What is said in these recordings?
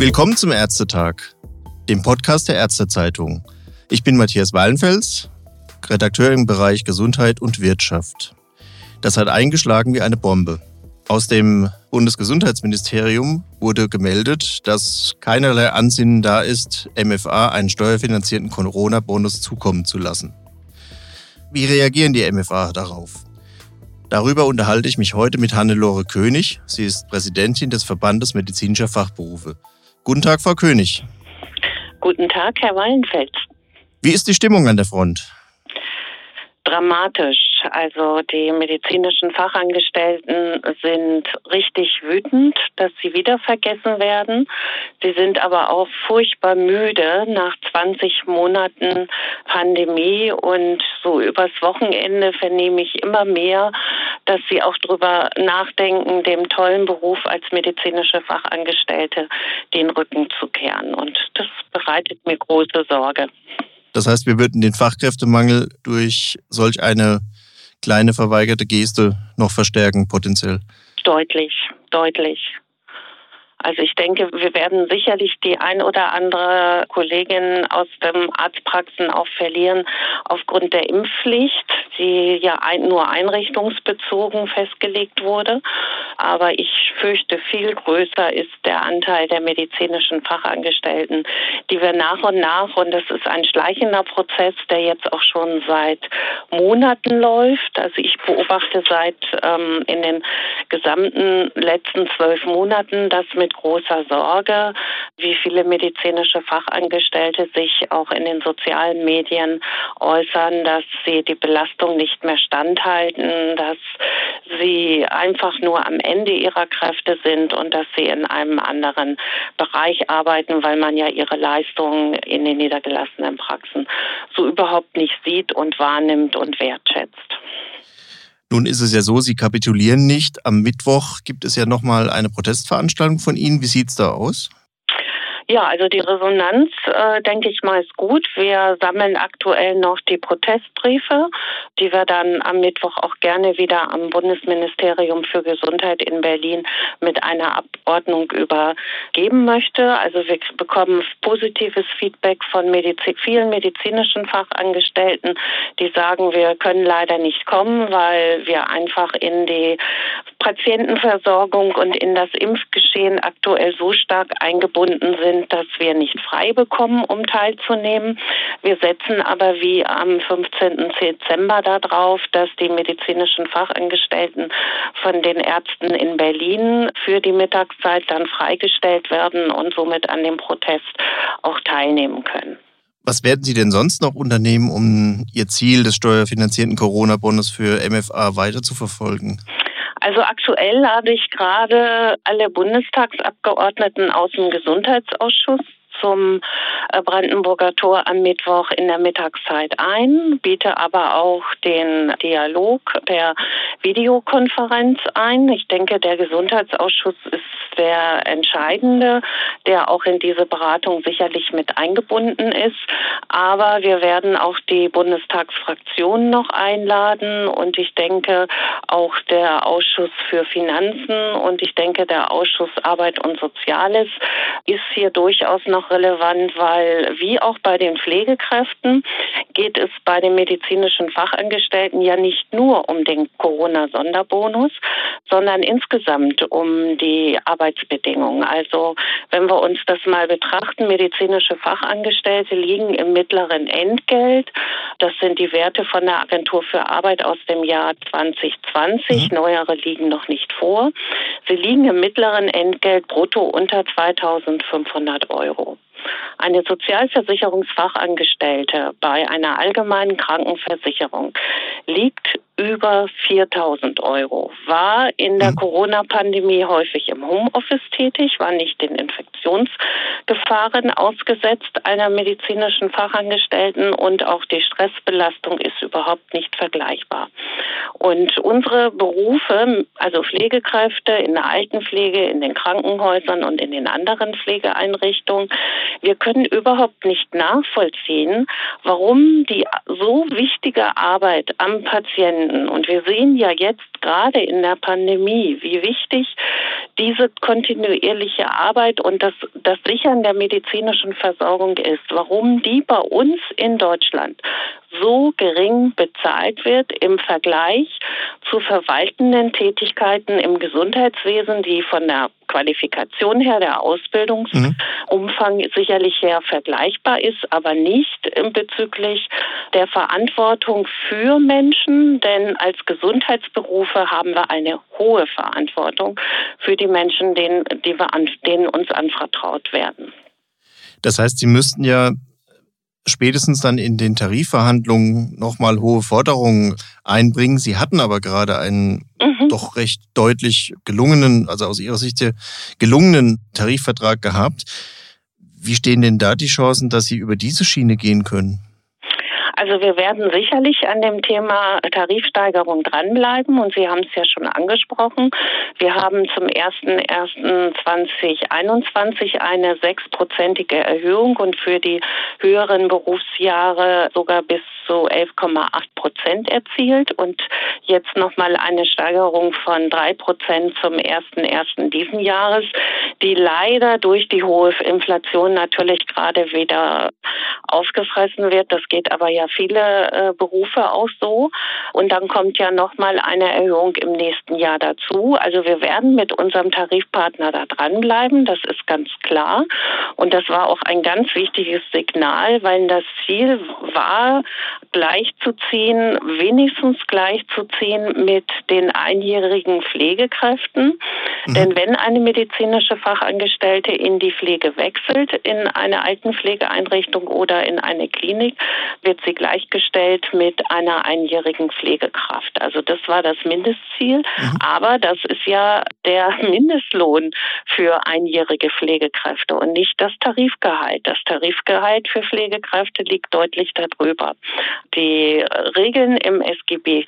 Willkommen zum Ärztetag, dem Podcast der Ärztezeitung. Ich bin Matthias Wallenfels, Redakteur im Bereich Gesundheit und Wirtschaft. Das hat eingeschlagen wie eine Bombe. Aus dem Bundesgesundheitsministerium wurde gemeldet, dass keinerlei Ansinnen da ist, MFA einen steuerfinanzierten Corona-Bonus zukommen zu lassen. Wie reagieren die MFA darauf? Darüber unterhalte ich mich heute mit Hannelore König. Sie ist Präsidentin des Verbandes medizinischer Fachberufe. Guten Tag, Frau König. Guten Tag, Herr Wallenfels. Wie ist die Stimmung an der Front? Dramatisch. Also die medizinischen Fachangestellten sind richtig wütend, dass sie wieder vergessen werden. Sie sind aber auch furchtbar müde nach 20 Monaten Pandemie und so übers Wochenende vernehme ich immer mehr, dass sie auch darüber nachdenken, dem tollen Beruf als medizinische Fachangestellte den Rücken zu kehren. Und das bereitet mir große Sorge. Das heißt, wir würden den Fachkräftemangel durch solch eine kleine verweigerte Geste noch verstärken, potenziell. Deutlich, deutlich. Also ich denke, wir werden sicherlich die ein oder andere Kollegin aus dem Arztpraxen auch verlieren aufgrund der Impfpflicht, die ja nur einrichtungsbezogen festgelegt wurde. Aber ich fürchte, viel größer ist der Anteil der medizinischen Fachangestellten, die wir nach und nach, und das ist ein schleichender Prozess, der jetzt auch schon seit Monaten läuft. Also ich beobachte seit ähm, in den gesamten letzten zwölf Monaten, dass mit mit großer Sorge, wie viele medizinische Fachangestellte sich auch in den sozialen Medien äußern, dass sie die Belastung nicht mehr standhalten, dass sie einfach nur am Ende ihrer Kräfte sind und dass sie in einem anderen Bereich arbeiten, weil man ja ihre Leistungen in den niedergelassenen Praxen so überhaupt nicht sieht und wahrnimmt und wertschätzt. Nun ist es ja so, Sie kapitulieren nicht. Am Mittwoch gibt es ja nochmal eine Protestveranstaltung von Ihnen. Wie sieht es da aus? Ja, also die Resonanz, äh, denke ich mal, ist gut. Wir sammeln aktuell noch die Protestbriefe, die wir dann am Mittwoch auch gerne wieder am Bundesministerium für Gesundheit in Berlin mit einer Abordnung übergeben möchte. Also wir bekommen positives Feedback von Medizi vielen medizinischen Fachangestellten, die sagen, wir können leider nicht kommen, weil wir einfach in die Patientenversorgung und in das Impfgeschehen aktuell so stark eingebunden sind, dass wir nicht frei bekommen, um teilzunehmen. Wir setzen aber wie am 15. Dezember darauf, dass die medizinischen Fachangestellten von den Ärzten in Berlin für die Mittagszeit dann freigestellt werden und somit an dem Protest auch teilnehmen können. Was werden Sie denn sonst noch unternehmen, um Ihr Ziel des steuerfinanzierten Corona-Bonus für MFA weiter zu verfolgen? Also aktuell lade ich gerade alle Bundestagsabgeordneten aus dem Gesundheitsausschuss zum äh, Brandenburger Tor am Mittwoch in der Mittagszeit ein, biete aber auch den Dialog der Videokonferenz ein. Ich denke, der Gesundheitsausschuss ist der entscheidende, der auch in diese Beratung sicherlich mit eingebunden ist. Aber wir werden auch die Bundestagsfraktion noch einladen und ich denke auch der Ausschuss für Finanzen und ich denke der Ausschuss Arbeit und Soziales ist hier durchaus noch relevant, weil wie auch bei den Pflegekräften geht es bei den medizinischen Fachangestellten ja nicht nur um den Corona-Sonderbonus, sondern insgesamt um die Arbeitsbedingungen. Also wenn wir uns das mal betrachten, medizinische Fachangestellte liegen im mittleren Entgelt. Das sind die Werte von der Agentur für Arbeit aus dem Jahr 2020. Mhm. Neuere liegen noch nicht vor. Sie liegen im mittleren Entgelt brutto unter 2500 Euro. Eine Sozialversicherungsfachangestellte bei einer allgemeinen Krankenversicherung liegt über 4000 Euro, war in der mhm. Corona-Pandemie häufig im Homeoffice tätig, war nicht den Infektionsgefahren ausgesetzt einer medizinischen Fachangestellten und auch die Stressbelastung ist überhaupt nicht vergleichbar. Und unsere Berufe, also Pflegekräfte in der Altenpflege, in den Krankenhäusern und in den anderen Pflegeeinrichtungen, wir können überhaupt nicht nachvollziehen, warum die so wichtige Arbeit am Patienten und wir sehen ja jetzt gerade in der Pandemie, wie wichtig diese kontinuierliche Arbeit und das, das Sichern der medizinischen Versorgung ist, warum die bei uns in Deutschland so gering bezahlt wird im Vergleich zu verwaltenden Tätigkeiten im Gesundheitswesen, die von der Qualifikation her, der Ausbildungsumfang mhm. sicherlich her vergleichbar ist, aber nicht bezüglich der Verantwortung für Menschen, denn als Gesundheitsberufe haben wir eine hohe Verantwortung für die Menschen, denen, die wir an, denen uns anvertraut werden. Das heißt, Sie müssten ja spätestens dann in den Tarifverhandlungen nochmal hohe Forderungen einbringen. Sie hatten aber gerade einen mhm. doch recht deutlich gelungenen, also aus Ihrer Sicht gelungenen Tarifvertrag gehabt. Wie stehen denn da die Chancen, dass Sie über diese Schiene gehen können? Also wir werden sicherlich an dem Thema Tarifsteigerung dranbleiben und Sie haben es ja schon angesprochen. Wir haben zum 01.01.2021 eine sechsprozentige Erhöhung und für die höheren Berufsjahre sogar bis zu 11,8 Prozent erzielt und jetzt nochmal eine Steigerung von drei Prozent zum 1.01. diesen Jahres, die leider durch die hohe Inflation natürlich gerade wieder aufgefressen wird. Das geht aber ja viele äh, Berufe auch so. Und dann kommt ja nochmal eine Erhöhung im nächsten Jahr dazu. Also wir werden mit unserem Tarifpartner da dranbleiben, das ist ganz klar. Und das war auch ein ganz wichtiges Signal, weil das Ziel war, gleichzuziehen, wenigstens gleichzuziehen mit den einjährigen Pflegekräften. Mhm. Denn wenn eine medizinische Fachangestellte in die Pflege wechselt, in eine Altenpflegeeinrichtung oder in eine Klinik, wird sie gleichgestellt mit einer einjährigen Pflegekraft. Also das war das Mindestziel. Mhm. Aber das ist ja der Mindestlohn für einjährige Pflegekräfte und nicht das Tarifgehalt. Das Tarifgehalt für Pflegekräfte liegt deutlich darüber. Die Regeln im SGB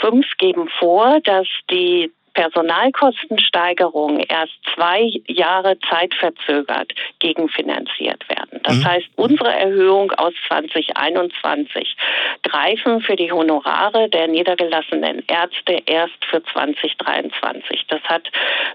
V geben vor, dass die Personalkostensteigerungen erst zwei Jahre zeitverzögert gegenfinanziert werden. Das mhm. heißt, unsere Erhöhung aus 2021 greifen für die Honorare der niedergelassenen Ärzte erst für 2023. Das hat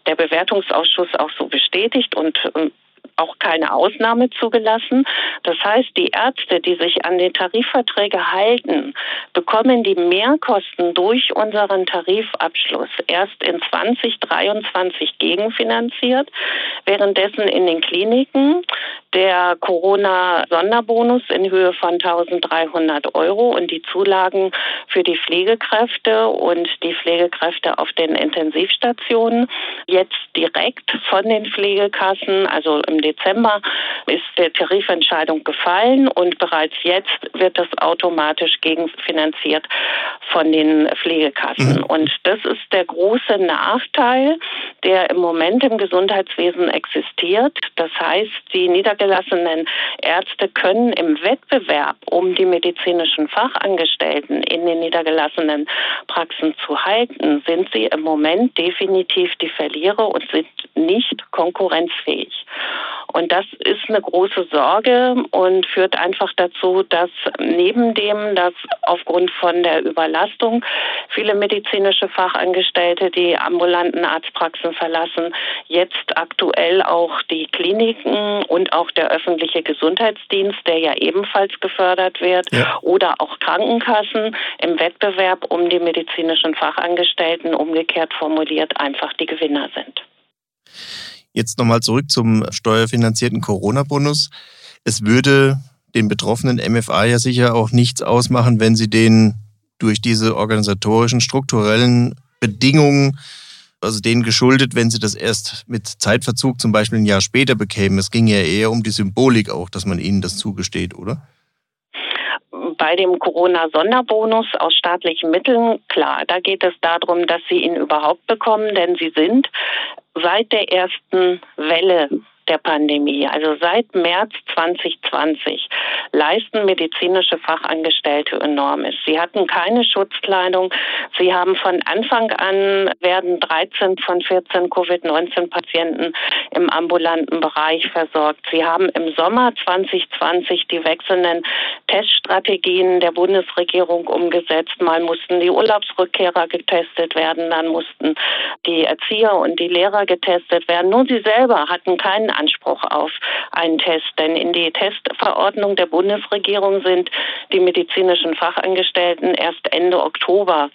der Bewertungsausschuss auch so bestätigt und ähm, auch keine Ausnahme zugelassen. Das heißt, die Ärzte, die sich an die Tarifverträge halten, bekommen die Mehrkosten durch unseren Tarifabschluss erst in 2023 gegenfinanziert, währenddessen in den Kliniken der Corona-Sonderbonus in Höhe von 1300 Euro und die Zulagen für die Pflegekräfte und die Pflegekräfte auf den Intensivstationen jetzt direkt von den Pflegekassen, also im Dezember ist der Tarifentscheidung gefallen und bereits jetzt wird das automatisch gegenfinanziert von den Pflegekassen. Mhm. Und das ist der große Nachteil, der im Moment im Gesundheitswesen existiert. Das heißt, die niedergelassenen Ärzte können im Wettbewerb um die medizinischen Fachangestellten in den niedergelassenen Praxen zu halten, sind sie im Moment definitiv die Verlierer und sind nicht konkurrenzfähig. Und das ist eine große Sorge und führt einfach dazu, dass neben dem, dass aufgrund von der Überlastung viele medizinische Fachangestellte die ambulanten Arztpraxen verlassen, jetzt aktuell auch die Kliniken und auch der öffentliche Gesundheitsdienst, der ja ebenfalls gefördert wird, ja. oder auch Krankenkassen im Wettbewerb um die medizinischen Fachangestellten umgekehrt formuliert einfach die Gewinner sind. Jetzt nochmal zurück zum steuerfinanzierten Corona-Bonus. Es würde den betroffenen MFA ja sicher auch nichts ausmachen, wenn sie den durch diese organisatorischen, strukturellen Bedingungen, also denen geschuldet, wenn sie das erst mit Zeitverzug zum Beispiel ein Jahr später bekämen. Es ging ja eher um die Symbolik auch, dass man ihnen das zugesteht, oder? bei dem Corona-Sonderbonus aus staatlichen Mitteln, klar, da geht es darum, dass sie ihn überhaupt bekommen, denn sie sind seit der ersten Welle der Pandemie, also seit März 2020, leisten medizinische Fachangestellte enormes. Sie hatten keine Schutzkleidung. Sie haben von Anfang an werden 13 von 14 Covid-19-Patienten im ambulanten Bereich versorgt. Sie haben im Sommer 2020 die wechselnden Teststrategien der Bundesregierung umgesetzt. Mal mussten die Urlaubsrückkehrer getestet werden, dann mussten die Erzieher und die Lehrer getestet werden. Nur sie selber hatten keinen Anspruch auf einen Test, denn in die Testverordnung der Bundesregierung sind die medizinischen Fachangestellten erst Ende Oktober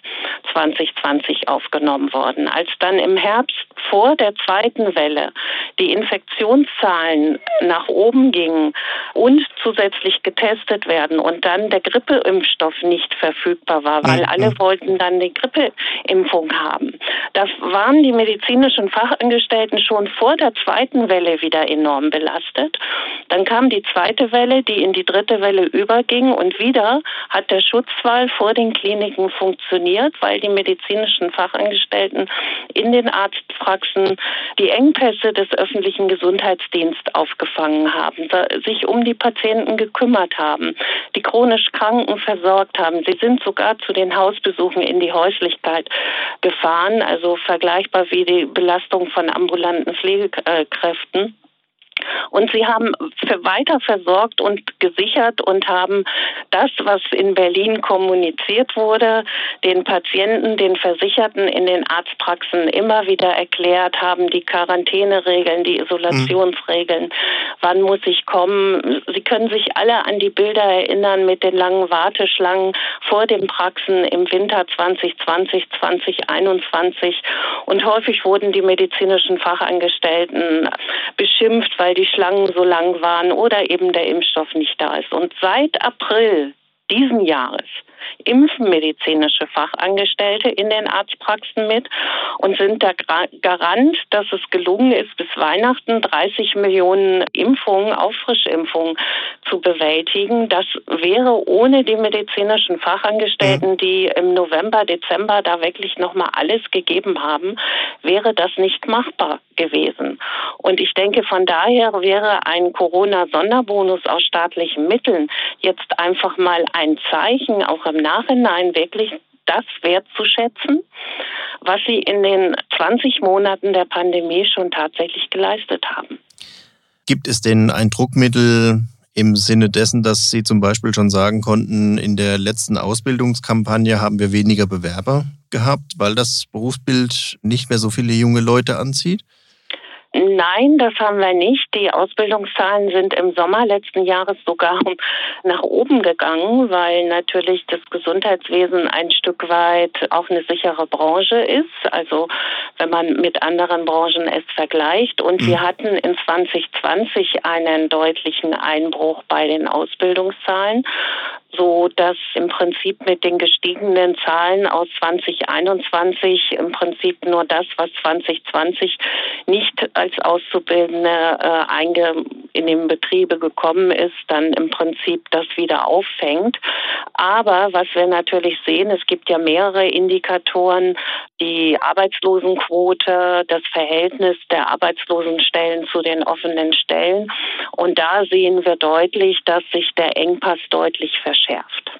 2020 aufgenommen worden. Als dann im Herbst vor der zweiten Welle die Infektionszahlen nach oben gingen und zusätzlich getestet werden und dann der Grippeimpfstoff nicht verfügbar war, weil mhm. alle wollten dann die Grippeimpfung haben. Das waren die medizinischen Fachangestellten schon vor der zweiten Welle wieder enorm belastet. Dann kam die zweite Welle, die in die dritte Welle überging und wieder hat der Schutzwall vor den Kliniken funktioniert, weil die medizinischen Fachangestellten in den Arztpraxen die Engpässe des öffentlichen Gesundheitsdienstes aufgefangen haben, sich um die Patienten gekümmert haben, die chronisch Kranken versorgt haben. Sie sind sogar zu den Hausbesuchen in die Häuslichkeit gefahren, also vergleichbar wie die Belastung von ambulanten Pflegekräften. Und sie haben weiter versorgt und gesichert und haben das, was in Berlin kommuniziert wurde, den Patienten, den Versicherten in den Arztpraxen immer wieder erklärt, haben die Quarantäneregeln, die Isolationsregeln, wann muss ich kommen. Sie können sich alle an die Bilder erinnern mit den langen Warteschlangen vor den Praxen im Winter 2020, 2021. Und häufig wurden die medizinischen Fachangestellten beschimpft, weil die Schlangen so lang waren oder eben der Impfstoff nicht da ist. Und seit April diesen Jahres impfen medizinische Fachangestellte in den Arztpraxen mit und sind der Garant, dass es gelungen ist, bis Weihnachten 30 Millionen Impfungen, Auffrischimpfungen zu bewältigen. Das wäre ohne die medizinischen Fachangestellten, mhm. die im November, Dezember da wirklich nochmal alles gegeben haben, wäre das nicht machbar gewesen. Und ich denke, von daher wäre ein Corona-Sonderbonus aus staatlichen Mitteln jetzt einfach mal ein Zeichen, auch im Nachhinein wirklich das wertzuschätzen, was sie in den 20 Monaten der Pandemie schon tatsächlich geleistet haben. Gibt es denn ein Druckmittel im Sinne dessen, dass Sie zum Beispiel schon sagen konnten, in der letzten Ausbildungskampagne haben wir weniger Bewerber gehabt, weil das Berufsbild nicht mehr so viele junge Leute anzieht? Nein, das haben wir nicht. Die Ausbildungszahlen sind im Sommer letzten Jahres sogar nach oben gegangen, weil natürlich das Gesundheitswesen ein Stück weit auch eine sichere Branche ist. Also wenn man mit anderen Branchen es vergleicht. Und wir mhm. hatten in 2020 einen deutlichen Einbruch bei den Ausbildungszahlen so dass im Prinzip mit den gestiegenen Zahlen aus 2021 im Prinzip nur das, was 2020 nicht als Auszubildende äh, einge in den Betriebe gekommen ist, dann im Prinzip das wieder auffängt. Aber was wir natürlich sehen, es gibt ja mehrere Indikatoren, die Arbeitslosenquote, das Verhältnis der Arbeitslosenstellen zu den offenen Stellen. Und da sehen wir deutlich, dass sich der Engpass deutlich verschärft.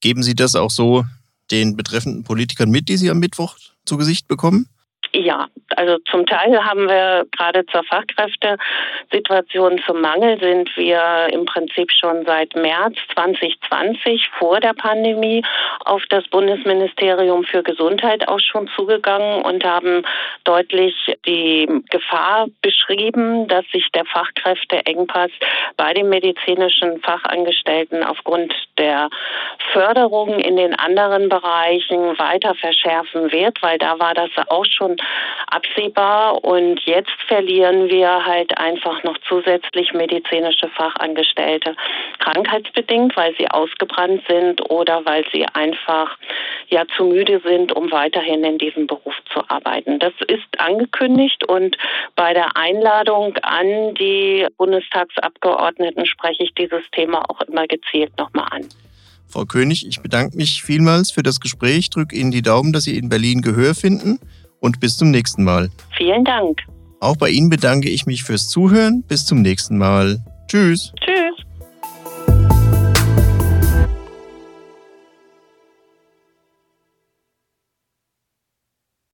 Geben Sie das auch so den betreffenden Politikern mit, die Sie am Mittwoch zu Gesicht bekommen? Ja, also zum Teil haben wir gerade zur Fachkräftesituation zum Mangel sind wir im Prinzip schon seit März 2020 vor der Pandemie auf das Bundesministerium für Gesundheit auch schon zugegangen und haben deutlich die Gefahr beschrieben, dass sich der Fachkräfteengpass bei den medizinischen Fachangestellten aufgrund der Förderung in den anderen Bereichen weiter verschärfen wird, weil da war das auch schon absehbar. Und jetzt verlieren wir halt einfach noch zusätzlich medizinische Fachangestellte. Krankheitsbedingt, weil sie ausgebrannt sind oder weil sie einfach ja zu müde sind, um weiterhin in diesem Beruf zu arbeiten. Das ist angekündigt und bei der Einladung an die Bundestagsabgeordneten spreche ich dieses Thema auch immer gezielt nochmal an. Frau König, ich bedanke mich vielmals für das Gespräch, drücke Ihnen die Daumen, dass Sie in Berlin Gehör finden und bis zum nächsten Mal. Vielen Dank. Auch bei Ihnen bedanke ich mich fürs Zuhören. Bis zum nächsten Mal. Tschüss. Tschüss.